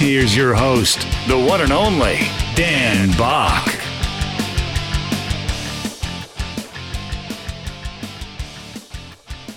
Here's your host, the one and only Dan Back.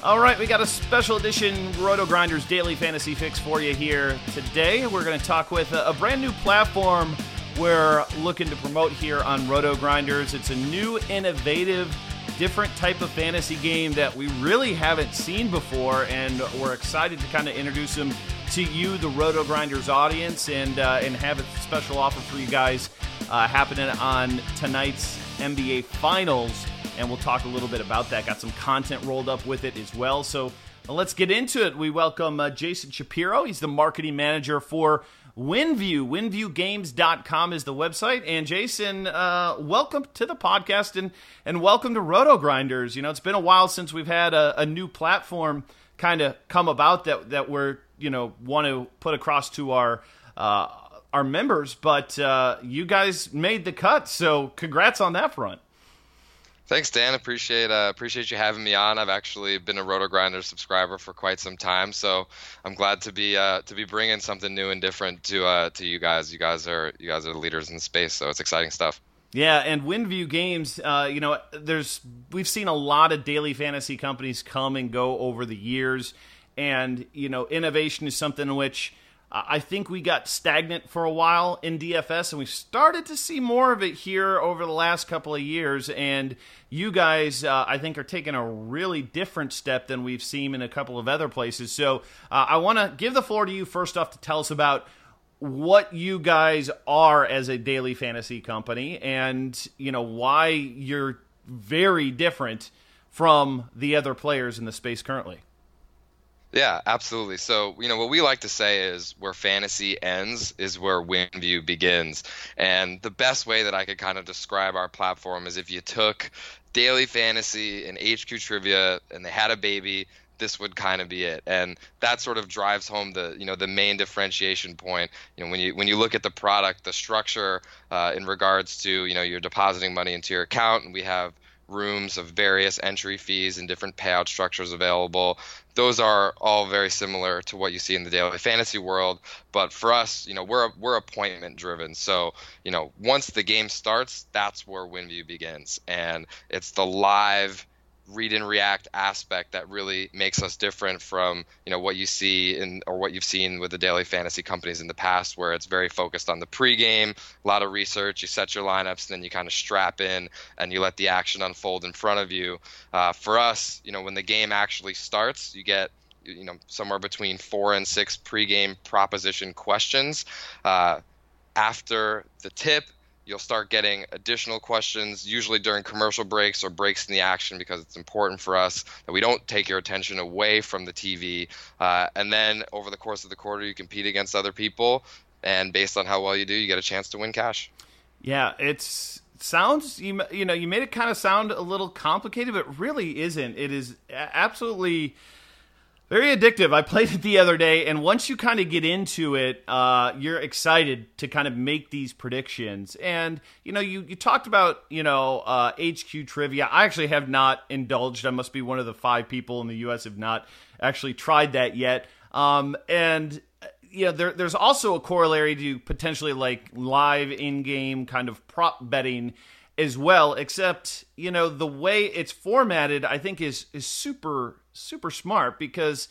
All right, we got a special edition RotoGrinders Daily Fantasy Fix for you here today. We're going to talk with a, brand new platform we're looking to promote here on RotoGrinders. It's a new, innovative, different type of fantasy game that we really haven't seen before, and we're excited to kind of introduce them to you, the RotoGrinders audience, and uh, and have a special offer for you guys uh, happening on tonight's NBA Finals and we'll talk a little bit about that. Got some content rolled up with it as well. So uh, let's get into it. We welcome uh, Jason Shapiro. He's the marketing manager for WinView. WinViewGames.com is the website. And Jason, uh, welcome to the podcast and, and welcome to RotoGrinders. You know, it's been a while since we've had a, a new platform kind of come about that, that we're, you know, want to put across to our, uh, our members, but uh, you guys made the cut, so congrats on that front. Thanks, Dan. Appreciate uh, appreciate you having me on. I've actually been a RotoGrinder subscriber for quite some time, so I'm glad to be uh, to be bringing something new and different to uh, to you guys. You guys are you guys are the leaders in the space, so it's exciting stuff. Yeah, and WinView Games, uh, you know, there's we've seen a lot of daily fantasy companies come and go over the years, and you know, innovation is something in which I think we got stagnant for a while in DFS, and we started to see more of it here over the last couple of years. And you guys, uh, I think, are taking a really different step than we've seen in a couple of other places. So uh, I want to give the floor to you first off to tell us about what you guys are as a daily fantasy company, and you know why you're very different from the other players in the space currently. Yeah, absolutely. So, you know, what we like to say is where fantasy ends is where WinView begins. And the best way that I could kind of describe our platform is if you took daily fantasy and HQ trivia and they had a baby, this would kind of be it and that sort of drives home the you know the main differentiation point you know when you when you look at the product the structure uh, in regards to you know you're depositing money into your account and we have rooms of various entry fees and different payout structures available. Those are all very similar to what you see in the daily fantasy world, but for us, you know, we're we're appointment driven. So, you know, once the game starts, that's where WinView begins, and it's the live read and react aspect that really makes us different from you know what you see in or what you've seen with the daily fantasy companies in the past where it's very focused on the pregame a lot of research you set your lineups and then you kind of strap in and you let the action unfold in front of you. Uh, for us you know when the game actually starts you get you know somewhere between four and six pregame proposition questions. Uh, after the tip you'll start getting additional questions, usually during commercial breaks or breaks in the action, because it's important for us that we don't take your attention away from the TV. Uh, and then over the course of the quarter, you compete against other people, and based on how well you do, you get a chance to win cash. Yeah, it's sounds you you know you made it kind of sound a little complicated, but really isn't. It is absolutely very addictive. I played it the other day, and once you kind of get into it, uh, you're excited to kind of make these predictions. And you know, you you talked about you know uh, HQ trivia. I actually have not indulged. I must be one of the five people in the U.S. have not actually tried that yet. Um, and uh, you know, there, there's also a corollary to potentially like live in-game kind of prop betting as well. Except you know the way it's formatted, I think is is super super smart because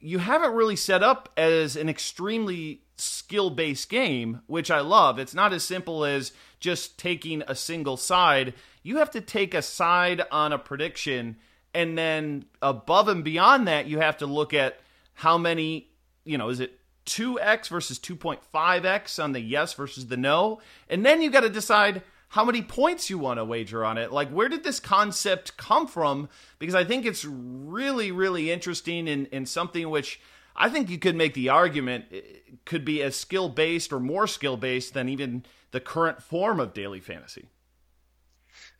you have it really set up as an extremely skill based game, which I love. It's not as simple as just taking a single side. You have to take a side on a prediction, and then above and beyond that, you have to look at how many, you know, is it 2x versus 2.5x on the yes versus the no? And then you got to decide how many points you want to wager on it. Like, where did this concept come from? Because I think it's really, really interesting and, and something which I think you could make the argument eh, could be as skill based or more skill based than even the current form of daily fantasy.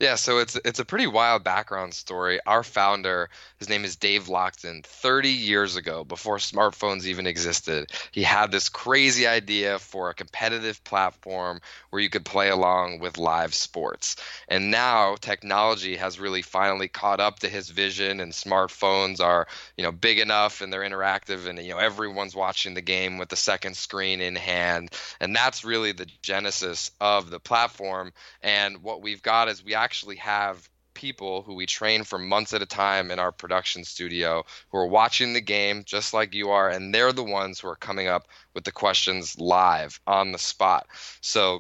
Yeah, so it's it's a pretty wild background story. Our founder, his name is Dave Lockton. 30 years ago, before smartphones even existed, he had this crazy idea for a competitive platform where you could play along with live sports. And now technology has really finally caught up to his vision and smartphones are, you know, big enough and they're interactive and you know everyone's watching the game with the second screen in hand. And that's really the genesis of the platform and what we've got is we actually actually have people who we train for months at a time in our production studio who are watching the game just like you are and they're the ones who are coming up with the questions live on the spot so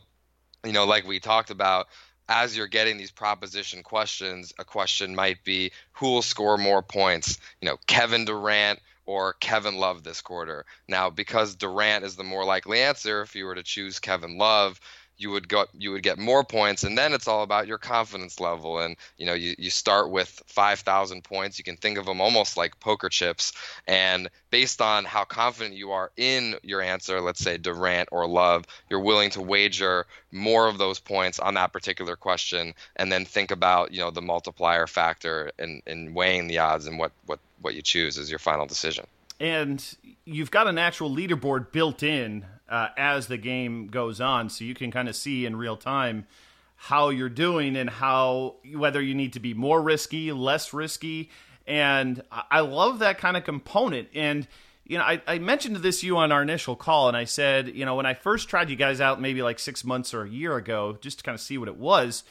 you know like we talked about as you're getting these proposition questions a question might be who will score more points you know kevin durant or Kevin Love this quarter. Now, because Durant is the more likely answer, if you were to choose Kevin Love, you would you would get more points and then it's all about your confidence level. And you know you, you start with 5000 points. You can think of them almost like poker chips. And based on how confident you are in your answer let's say durant or love you're willing to wager more of those points on that particular question and then think about you know the multiplier factor and in weighing the odds and what what what you choose as your final decision and you've got an actual leaderboard built in uh, as the game goes on, so you can kind of see in real time how you're doing and how whether you need to be more risky, less risky, and I love that kind of component. And you know, I, I mentioned this to you on our initial call, and I said, you know, when I first tried you guys out, maybe like six months or a year ago, just to kind of see what it was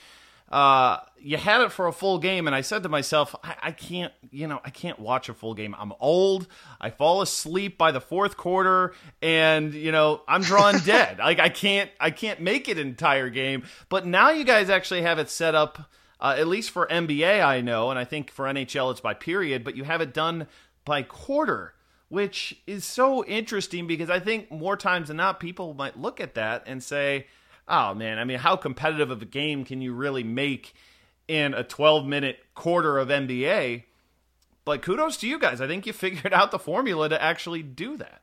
uh, you had it for a full game, and I said to myself, I, I, can't, you know, I can't watch a full game. I'm old. I fall asleep by the fourth quarter, and you know, I'm drawn dead. Like I can't, I can't make it entire game. But now you guys actually have it set up, uh, at least for NBA, I know, and I think for NHL it's by period, but you have it done by quarter. Which is so interesting because I think more times than not, people might look at that and say, oh man, I mean, how competitive of a game can you really make in a 12 minute quarter of NBA? But kudos to you guys. I think you figured out the formula to actually do that.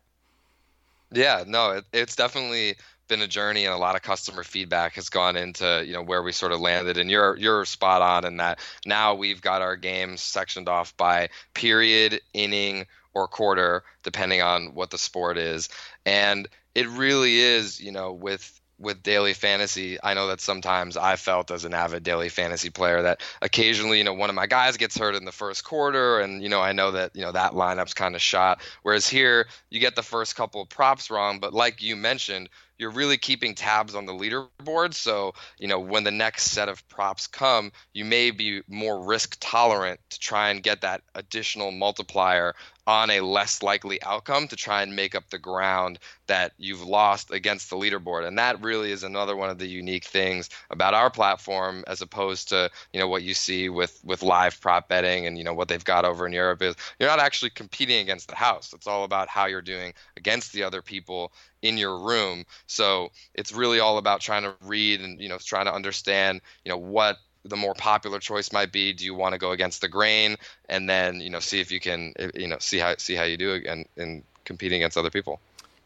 Yeah, no, it, it's definitely been a journey and a lot of customer feedback has gone into you know where we sort of landed and you're you're spot on in that now we've got our games sectioned off by period inning or quarter depending on what the sport is and it really is you know with with daily fantasy, I know that sometimes I felt as an avid daily fantasy player that occasionally, you know, one of my guys gets hurt in the first quarter, and you know, I know that you know that lineup's kind of shot. Whereas here, you get the first couple of props wrong, but like you mentioned, you're really keeping tabs on the leaderboard. So, you know, when the next set of props come, you may be more risk tolerant to try and get that additional multiplier on a less likely outcome to try and make up the ground that you've lost against the leaderboard. And that really is another one of the unique things about our platform as opposed to, you know, what you see with with live prop betting and you know what they've got over in Europe is you're not actually competing against the house. It's all about how you're doing against the other people in your room. So it's really all about trying to read and you know trying to understand you know what the more popular choice might be. Do you want to go against the grain and then you know see if you can you know see how see how you do and in competing against other people.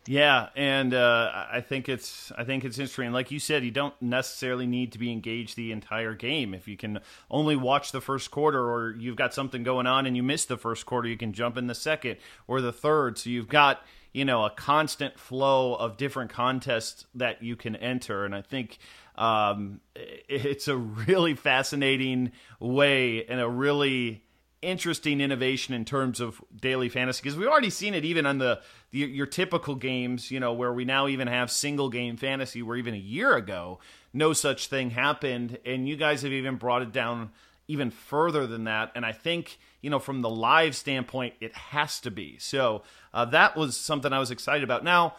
Yeah, and uh, I think it's I think it's interesting. Like you said, you don't necessarily need to be engaged the entire game. If you can only watch the first quarter, or you've got something going on and you miss the first quarter, you can jump in the second or the third. So you've got you know a constant flow of different contests that you can enter and i think um, it's a really fascinating way and a really interesting innovation in terms of daily fantasy because we've already seen it even on the, the, your typical games you know where we now even have single game fantasy where even a year ago no such thing happened. And you guys have even brought it down even further than that. And i think you know from the live standpoint it has to be. So uh, that was something I was excited about. Now,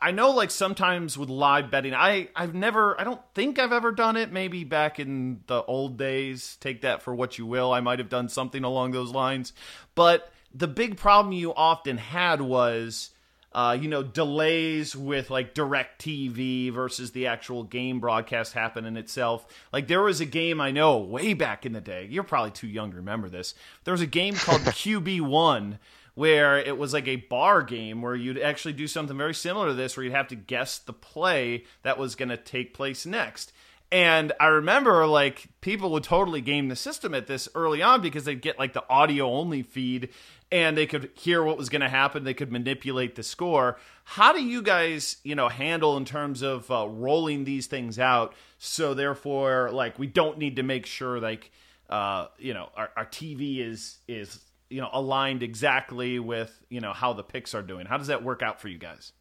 I know like sometimes with live betting, I I've never I don't think I've ever done it. Maybe back in the old days, take that for what you will. I might have done something along those lines. But the big problem you often had was uh, you know, delays with like DirecTV versus the actual game broadcast happening itself. Like there was a game I know way back in the day. You're probably too young to remember this. There was a game called QB1 where it was like a bar game where you'd actually do something very similar to this, where you'd have to guess the play that was going to take place next. And I remember like people would totally game the system at this early on because they'd get like the audio only feed and they could hear what was going to happen. They could manipulate the score. How do you guys, you know, handle in terms of uh, rolling these things out? So therefore, like we don't need to make sure like, uh, you know, our, our TV is is you know aligned exactly with you know how the picks are doing. How does that work out for you guys?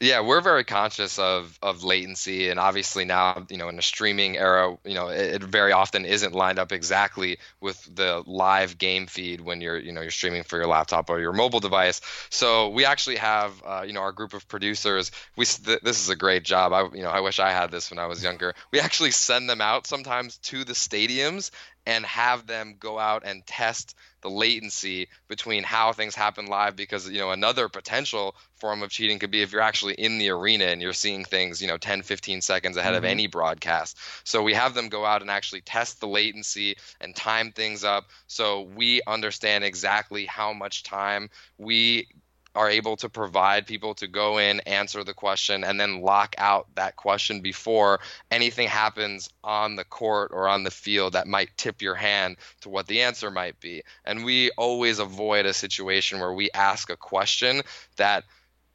Yeah, we're very conscious of of latency, and obviously now, you know, in a streaming era, you know, it, it, very often isn't lined up exactly with the live game feed when you're, you know, you're streaming for your laptop or your mobile device. So we actually have, uh, you know, our group of producers. We th- this is a great job. I, you know, I wish I had this when I was younger. We actually send them out sometimes to the stadiums and have them go out and test the latency between how things happen live because you know another potential form of cheating could be if you're actually in the arena and you're seeing things you know 10 15 seconds ahead mm-hmm. of any broadcast so we have them go out and actually test the latency and time things up so we understand exactly how much time we are able to provide people to go in, answer the question, and then lock out that question before anything happens on the court or on the field that might tip your hand to what the answer might be. And we always avoid a situation where we ask a question that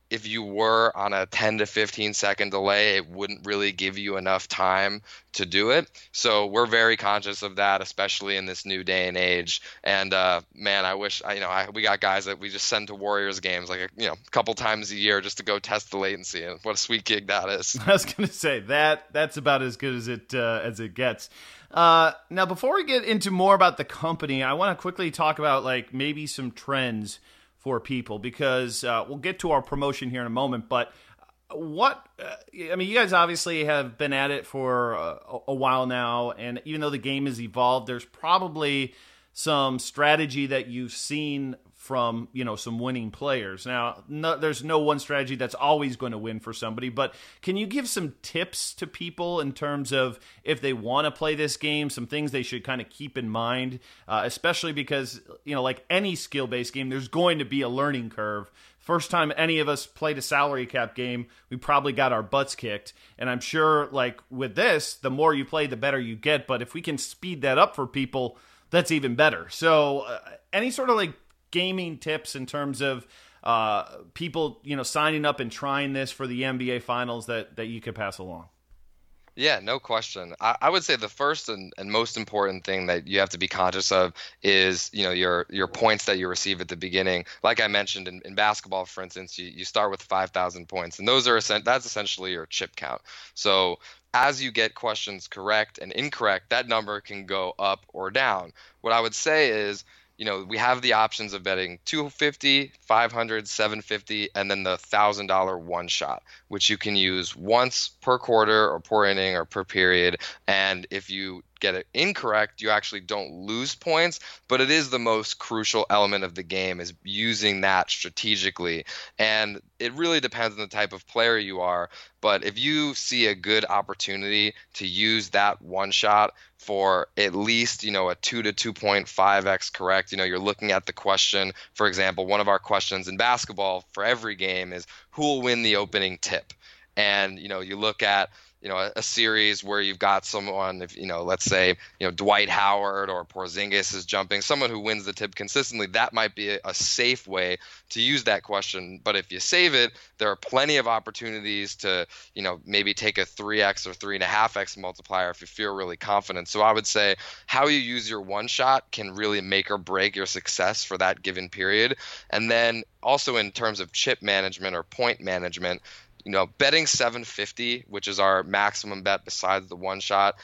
if you were on a 10 to 15 second delay, it wouldn't really give you enough time to do it. So we're very conscious of that, especially in this new day and age. And uh, man, I wish you know I, we got guys that we just send to Warriors games like a, you know a couple times a year just to go test the latency. And what a sweet gig that is. I was gonna say that that's about as good as it uh, as it gets. Uh, now, before we get into more about the company, I want to quickly talk about like maybe some trends for people because uh, we'll get to our promotion here in a moment. But what uh, I mean, you guys obviously have been at it for uh, a while now, and even though the game has evolved, there's probably some strategy that you've seen from you know some winning players. Now, no, there's no one strategy that's always going to win for somebody, but can you give some tips to people in terms of if they want to play this game, some things they should kind of keep in mind, uh, especially because you know, like any skill-based game, there's going to be a learning curve. First time any of us played a salary cap game, we probably got our butts kicked. And I'm sure, like with this, the more you play, the better you get. But if we can speed that up for people, that's even better. So, uh, any sort of like gaming tips in terms of uh, people, you know, signing up and trying this for the NBA Finals that that you could pass along? Yeah, no question. I, I would say the first and, and, most important thing that you have to be conscious of is, you know, your your points that you receive at the beginning. Like I mentioned in, in basketball, for instance, you, you start with 5,000 points, and those are that's essentially your chip count. So as you get questions correct and incorrect, that number can go up or down. What I would say is you know, we have the options of betting 250, 500, 750, and then the $1,000 one shot, which you can use once per quarter or per inning or per period. And if you get it incorrect, you actually don't lose points, but it is the most crucial element of the game is using that strategically. And it really depends on the type of player you are, but if you see a good opportunity to use that one shot for at least, you know, a 2 to 2.5x correct, you know, you're looking at the question, for example, one of our questions in basketball for every game is who will win the opening tip? And, you know, you look at you know a, a, series where you've got someone if you know let's say you know Dwight Howard or Porzingis is jumping someone who wins the tip consistently that might be a, a, safe way to use that question. But if you save it there are plenty of opportunities to you know maybe take a 3x or 3.5x multiplier if you feel really confident. So I would say how you use your one shot can really make or break your success for that given period. And then also in terms of chip management or point management you know, betting 750, which is our maximum bet besides the one shot,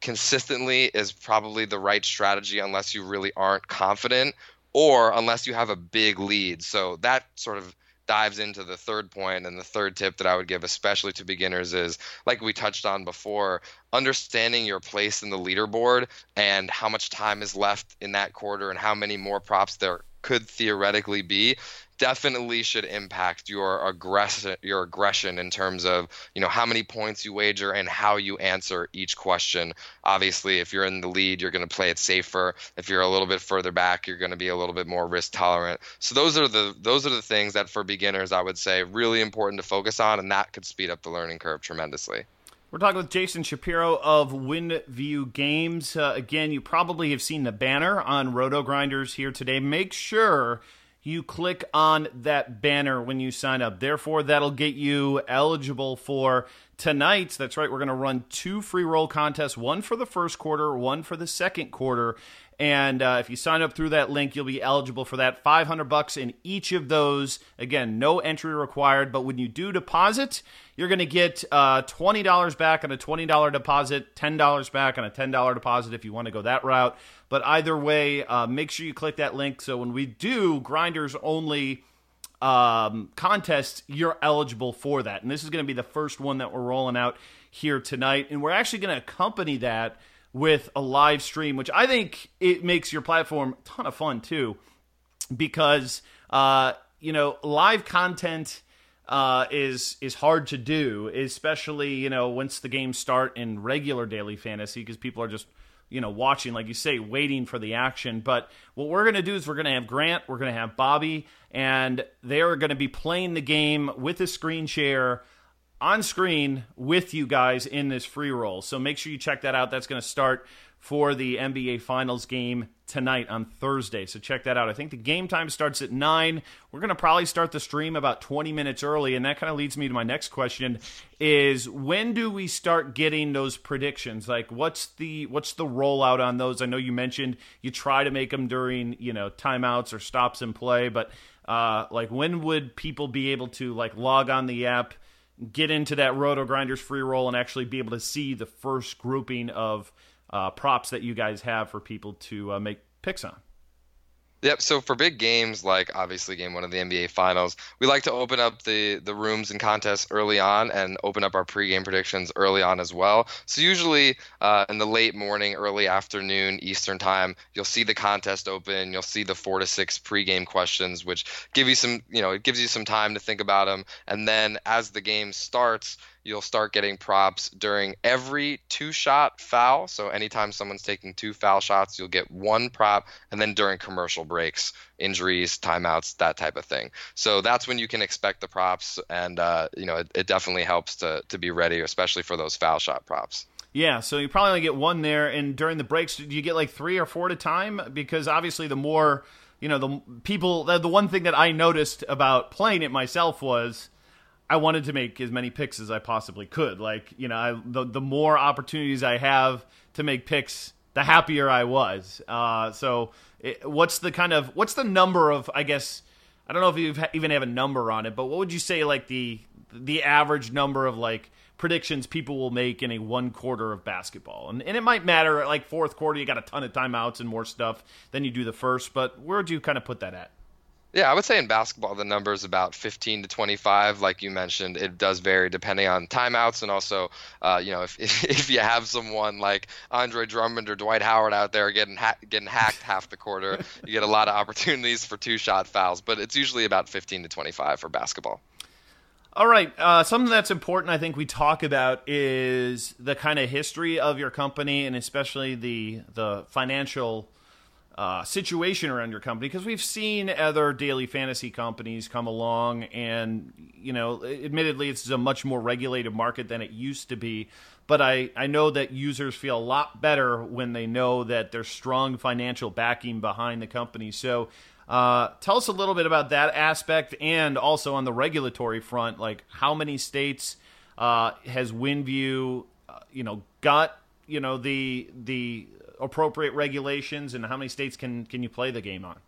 consistently is probably the right strategy unless you really aren't confident or unless you have a big lead. So that sort of dives into the third point and the third tip that I would give, especially to beginners, is like we touched on before, understanding your place in the leaderboard and how much time is left in that quarter and how many more props there could theoretically be definitely should impact your aggression your aggression in terms of you know how many points you wager and how you answer each question obviously if you're in the lead you're going to play it safer if you're a little bit further back you're going to be a little bit more risk tolerant so those are the those are the things that for beginners I would say really important to focus on and that could speed up the learning curve tremendously we're talking with Jason Shapiro of WinView Games. Uh, again, you probably have seen the banner on RotoGrinders here today. Make sure you click on that banner when you sign up. Therefore, that'll get you eligible for tonight's. That's right, we're going to run two free roll contests one for the first quarter, one for the second quarter. And uh, if you sign up through that link, you'll be eligible for that 500 bucks in each of those. Again, no entry required, but when you do deposit, you're going to get uh, $20 back on a $20 deposit, $10 back on a $10 deposit if you want to go that route. But either way, uh, make sure you click that link so when we do grinders only um, contests, you're eligible for that. And this is going to be the first one that we're rolling out here tonight. And we're actually going to accompany that with a live stream, which I think it makes your platform a ton of fun too, because uh, you know live content uh, is is hard to do, especially you know once the games start in regular daily fantasy, because people are just you know watching, like you say, waiting for the action. But what we're gonna do is we're gonna have Grant, we're gonna have Bobby, and they are gonna be playing the game with a screen share on screen with you guys in this free roll. So make sure you check that out. That's going to start for the NBA Finals game tonight on Thursday. So check that out. I think the game time starts at 9. We're going to probably start the stream about 20 minutes early and that kind of leads me to my next question is when do we start getting those predictions? Like what's the what's the rollout on those? I know you mentioned you try to make them during, you know, timeouts or stops in play, but uh, like when would people be able to like log on the app get into that RotoGrinders free roll and actually be able to see the first grouping of uh, props that you guys have for people to uh, make picks on. Yep. So for big games like obviously game one of the NBA Finals, we like to open up the the rooms and contests early on and open up our pregame predictions early on as well. So usually uh, in the late morning, early afternoon Eastern time, you'll see the contest open. You'll see the four to six pregame questions, which give you some you know it gives you some time to think about them. And then as the game starts you'll start getting props during every two shot foul. So anytime someone's taking two foul shots, you'll get one prop, and then during commercial breaks, injuries, timeouts, that type of thing. So that's when you can expect the props, and uh, you know it, it definitely helps to to be ready, especially for those foul shot props. Yeah, so you probably only get one there, and during the breaks, do you get like three or four at a time? Because obviously, the more you know, the people. The, the one thing that I noticed about playing it myself was I wanted to make as many picks as I possibly could. Like, you know, I, the the more opportunities I have to make picks, the happier I was. Uh, so, it, what's the kind of what's the number of? I guess I don't know if you even have a number on it, but what would you say like the the average number of like predictions people will make in a one quarter of basketball? And and it might matter. Like fourth quarter, you got a ton of timeouts and more stuff than you do the first. But where would you kind of put that at? Yeah, I would say in basketball the number is about 15 to 25. Like you mentioned, it does vary depending on timeouts and also, uh, you know, if, if you have someone like Andre Drummond or Dwight Howard out there getting ha- getting hacked half the quarter, you get a lot of opportunities for two shot fouls. But it's usually about 15 to 25 for basketball. All right. Uh, something that's important, I think, we talk about is the kind of history of your company and especially the the financial uh, situation around your company because we've seen other daily fantasy companies come along and you know admittedly it's a much more regulated market than it used to be but I, I know that users feel a lot better when they know that there's strong financial backing behind the company. So uh, tell us a little bit about that aspect and also on the regulatory front like how many states uh, has WinView uh, you know got you know the the appropriate regulations, and how many states can can you play the game on?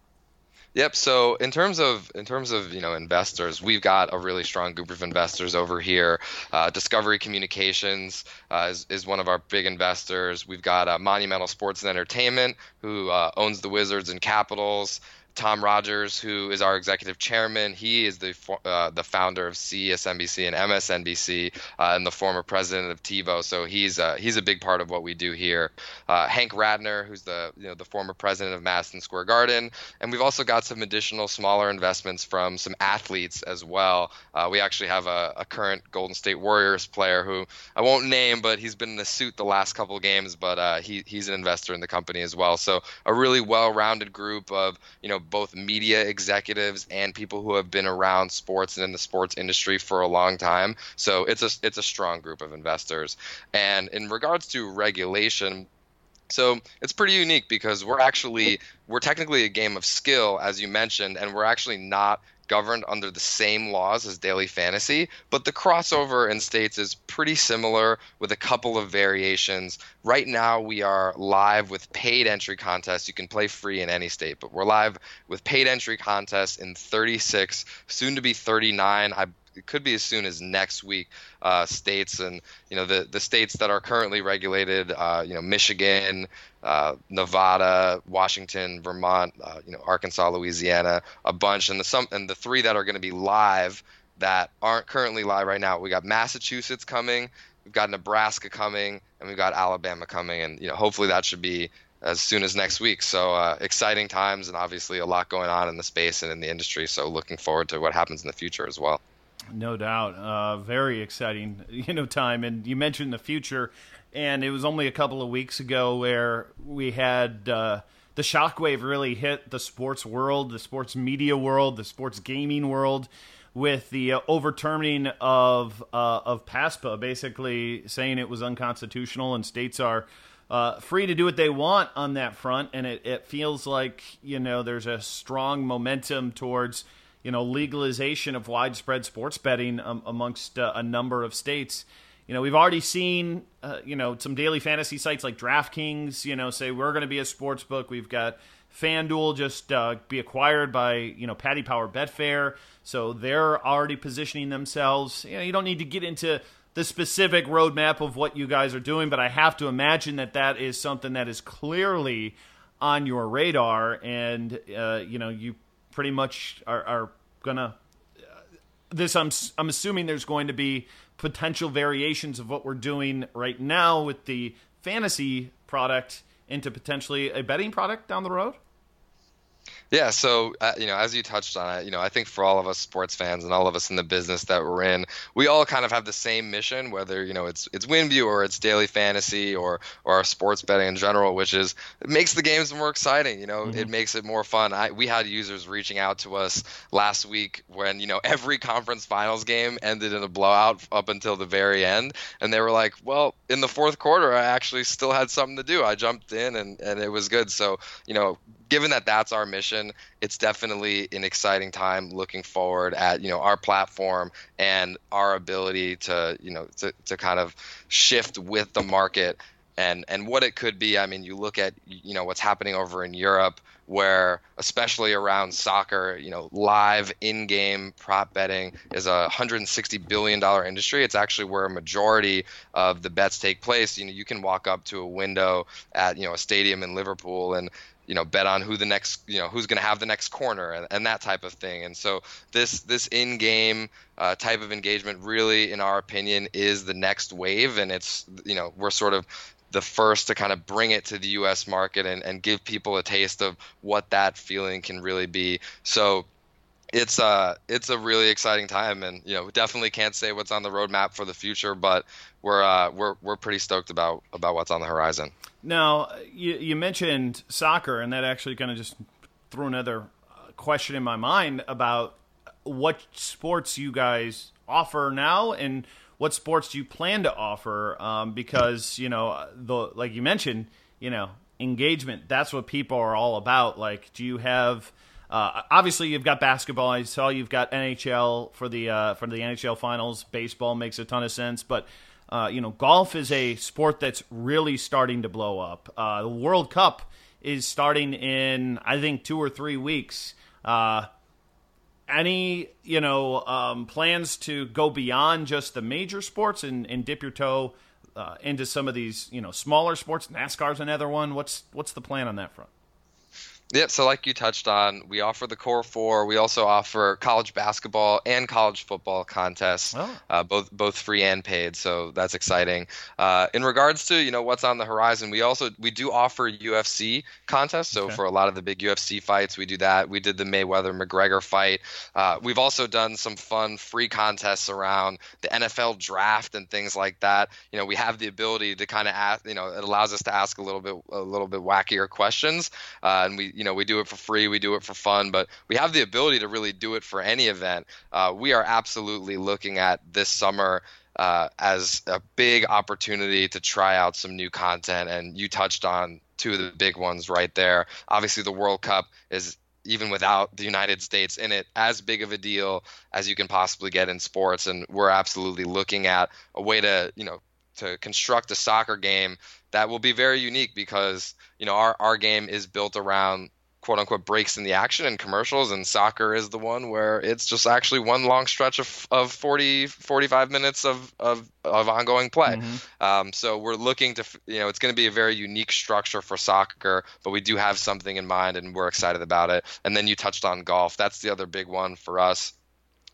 Yep. So in terms of in terms of you know investors, we've got a really strong group of investors over here. Uh, Discovery Communications uh, is, is one of our big investors. We've got uh, Monumental Sports and Entertainment, who uh, owns the Wizards and Capitals. Tom Rogers, who is our executive chairman, he is the uh, the founder of CNBC and MSNBC, uh, and the former president of TiVo. So he's uh, he's a big part of what we do here. Uh, Hank Ratner, who's the you know the former president of Madison Square Garden, and we've also got some additional smaller investments from some athletes as well. Uh, we actually have a, a, current Golden State Warriors player who I won't name, but he's been in the suit the last couple games, but uh, he he's an investor in the company as well. So a really well-rounded group of you know both media executives and people who have been around sports and in the sports industry for a long time. So it's a it's a strong group of investors. And in regards to regulation, so it's pretty unique because we're actually we're technically a game of skill, as you mentioned, and we're actually not governed under the same laws as daily fantasy, but the crossover in states is pretty similar with a couple of variations. Right now, we are live with paid entry contests. You can play free in any state, but we're live with paid entry contests in 36, soon to be 39. I it could be as soon as next week. Uh, states and you know the the states that are currently regulated, uh, you know Michigan, uh, Nevada, Washington, Vermont, uh, you know Arkansas, Louisiana, a bunch, and the some and the three that are going to be live that aren't currently live right now. We got Massachusetts coming, we've got Nebraska coming, and we've got Alabama coming, and you know hopefully that should be as soon as next week. So uh, exciting times, and obviously a lot going on in the space and in the industry. So looking forward to what happens in the future as well. No doubt, uh, very exciting, you know, time. And you mentioned the future, and it was only a couple of weeks ago where we had uh, the shockwave really hit the sports world, the sports media world, the sports gaming world, with the uh, overturning of uh, of PASPA, basically saying it was unconstitutional, and states are. Uh, free to do what they want on that front, and it, it feels like you know there's a strong momentum towards you know legalization of widespread sports betting um, amongst uh, a number of states. You know, we've already seen uh, you know some daily fantasy sites like DraftKings. You know, say we're going to be a sports book. We've got FanDuel just uh, be acquired by you know Paddy Power Betfair, so they're already positioning themselves. You know, you don't need to get into the specific roadmap of what you guys are doing, but I have to imagine that that is something that is clearly on your radar, and uh, you know you pretty much are, are gonna. This I'm I'm assuming there's going to be potential variations of what we're doing right now with the fantasy product into potentially a betting product down the road. Yeah, so uh, you know, as you touched on it, you know, I think for all of us sports fans and all of us in the business that we're in, we all kind of have the same mission, whether you know it's it's WinView or it's daily fantasy or or our sports betting in general, which is it makes the games more exciting. You know, mm-hmm. it makes it more fun. I, we had users reaching out to us last week when you know every conference finals game ended in a blowout up until the very end, and they were like, "Well, in the fourth quarter, I actually still had something to do. I jumped in and and it was good." So you know, given that that's our mission, it's definitely an exciting time looking forward at you know our platform and our ability to you know to, to kind of shift with the market and and what it could be. I mean, you look at you know what's happening over in Europe, where especially around soccer, you know, live in-game prop betting is a 160 billion dollar industry. It's actually where a majority of the bets take place. You know, you can walk up to a window at you know a stadium in Liverpool and you know bet on who the next you know who's going to have the next corner and, and, that type of thing. And so this this in-game uh, type of engagement really in our opinion is the next wave. And it's you know we're sort of the first to kind of bring it to the us market and, and give people a taste of what that feeling can really be. So it's a it's a really exciting time. And you know definitely can't say what's on the roadmap for the future but we're uh we're we're pretty stoked about about what's on the horizon. Now, you, you mentioned soccer, and that actually kind of just threw another uh, question in my mind about what sports you guys offer now and what sports do you plan to offer um, because you know the like you mentioned you know engagement that's what people are all about. Like do you have uh, obviously you've got basketball. I saw you've got nhl for the uh, for the nhl finals. Baseball makes a ton of sense but uh, you know, golf is a sport that's really starting to blow up. Uh, the World Cup is starting in, I think, two or three weeks. Uh, any, you know, um, plans to go beyond just the major sports and, and dip your toe uh, into some of these, you know, smaller sports? NASCAR's another one. What's what's the plan on that front? Yeah, so like you touched on, we offer the Core Four. We also offer college basketball and college football contests, oh. uh, both both free and paid. So that's exciting. Uh, in regards to you know what's on the horizon, we also we do offer UFC contests. So okay. for a lot of the big UFC fights, we do that. We did the Mayweather McGregor fight. Uh, we've also done some fun free contests around the NFL draft and things like that. You know, we have the ability to kind of ask. You know, it allows us to ask a little bit a little bit wackier questions, uh, and we you know we do it for free we do it for fun but we have the ability to really do it for any event uh, we are absolutely looking at this summer uh, as a big opportunity to try out some new content and you touched on two of the big ones right there obviously the world cup is even without the United States in it, as big of a deal as you can possibly get in sports. And we're absolutely looking at a way to, you know, to construct a soccer game that will be very unique because you know our, our game is built around quote unquote breaks in the action and commercials and soccer is the one where it's just actually one long stretch of, of 40 45 minutes of, of, of ongoing play. Mm-hmm. um, so we're looking to you know it's going to be a very unique structure for soccer but we do have something in mind and we're excited about it. And then you touched on golf. That's the other big one for us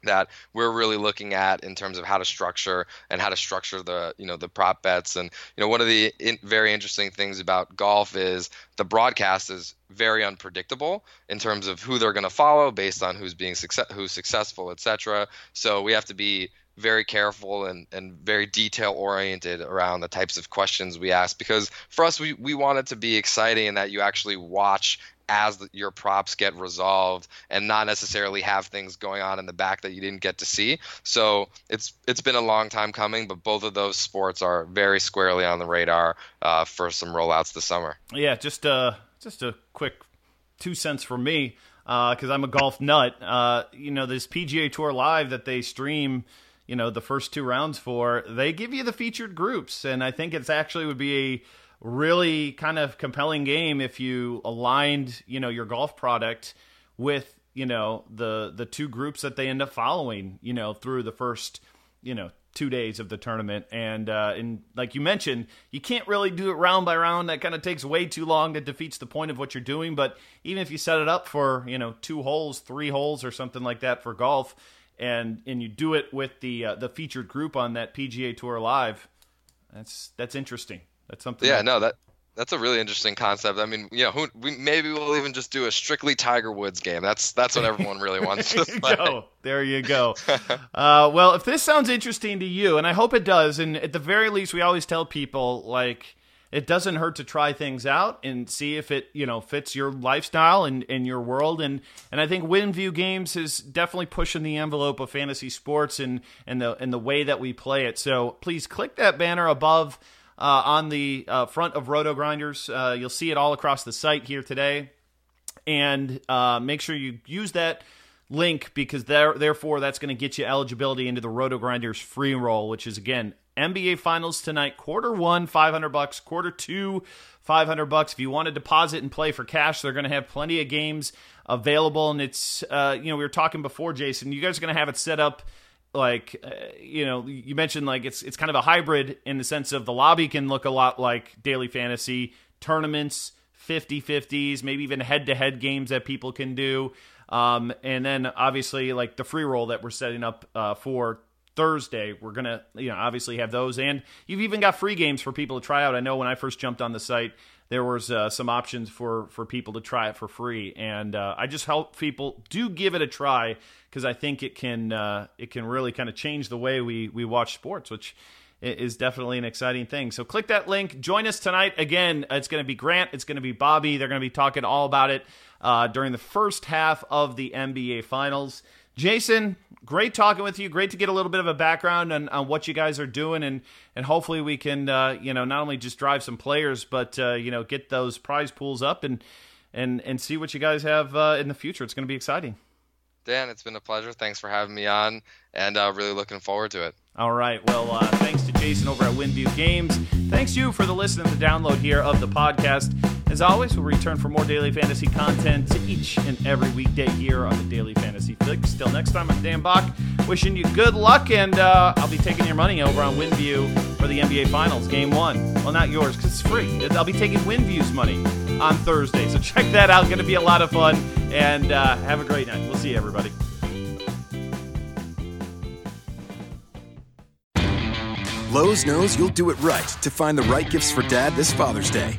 that we're really looking at in terms of how to structure and how to structure the you know the prop bets. And you know one of the in, very interesting things about golf is the broadcast is very unpredictable in terms of who they're going to follow based on who's being success who's successful etc so we have to be very careful and, and very detail oriented around the types of questions we ask because for us we, we want it to be exciting and that you actually watch as the, your props get resolved and not necessarily have things going on in the back that you didn't get to see. So it's it's been a long time coming, but both of those sports are very squarely on the radar uh, for some rollouts this summer. Yeah, just uh, just a quick two cents for me because uh, I'm a golf nut. Uh, you know, this PGA Tour Live that they stream you know the first two rounds for they give you the featured groups and i think it's actually would be a really kind of compelling game if you aligned, you know, your golf product with, you know, the the two groups that they end up following, you know, through the first, you know, two days of the tournament. And uh, and like you mentioned, you can't really do it round by round. That kind of takes way too long. That defeats the point of what you're doing. But even if you set it up for you know two holes, three holes, or something like that for golf, and and you do it with the uh, the featured group on that PGA Tour Live, that's that's interesting. That's something. Yeah, no, that that's a really interesting concept. I mean, you know, who, we, maybe we'll even just do a strictly Tiger Woods game. That's that's what everyone really wants there to play. Go. There you go. uh, well, if this sounds interesting to you, and I hope it does, and at the very least, we always tell people like it doesn't hurt to try things out and see if it you know fits your lifestyle and, and your world and and I think WinView Games is definitely pushing the envelope of fantasy sports and and the and the way that we play it. So please click that banner above uh, on the uh, front of RotoGrinders. Uh, you'll see it all across the site here today. And uh, make sure you use that link because there, therefore that's going to get you eligibility into the RotoGrinders free roll, which is again NBA Finals tonight. Quarter one, five hundred bucks. Quarter two, five hundred bucks. If you want to deposit and play for cash, they're going to have plenty of games available. And it's uh, you know we were talking before, Jason. You guys are going to have it set up like uh, you know you mentioned like it's it's kind of a hybrid in the sense of the lobby can look a lot like daily fantasy tournaments 50-50s maybe even head-to-head games that people can do. Um, and then obviously like the free roll that we're setting up uh, for thursday we're gonna you know obviously have those. And you've even got free games for people to try out. I know when i first jumped on the site there was uh, some options for for people to try it for free, and uh, I just help people do give it a try because I think it can uh, it can really kind of change the way we we watch sports, which is definitely an exciting thing. So click that link. Join us tonight. Again, it's going to be Grant. It's going to be Bobby. They're going to be talking all about it uh, during the first half of the NBA Finals. Jason, great talking with you. Great to get a little bit of a background on, on what you guys are doing, and and hopefully we can uh, you know not only just drive some players, but uh, you know get those prize pools up and and and see what you guys have uh, in the future. It's going to be exciting. Dan, it's been a pleasure. Thanks for having me on, and uh, really looking forward to it. All right. Well, uh, thanks to Jason over at WinView Games. Thanks you for the listen and the download here of the podcast. As always, we'll return for more daily fantasy content each and every weekday here on the Daily Fantasy Fix. Till next time, I'm Dan Back, wishing you good luck, and uh, I'll be taking your money over on WinView for the NBA Finals, Game One. Well, not yours because it's free. I'll be taking WinView's money on Thursday. So check that out. Going to be a lot of fun. And uh, have a great night. We'll see you, everybody. Lowe's knows you'll do it right to find the right gifts for dad this Father's Day.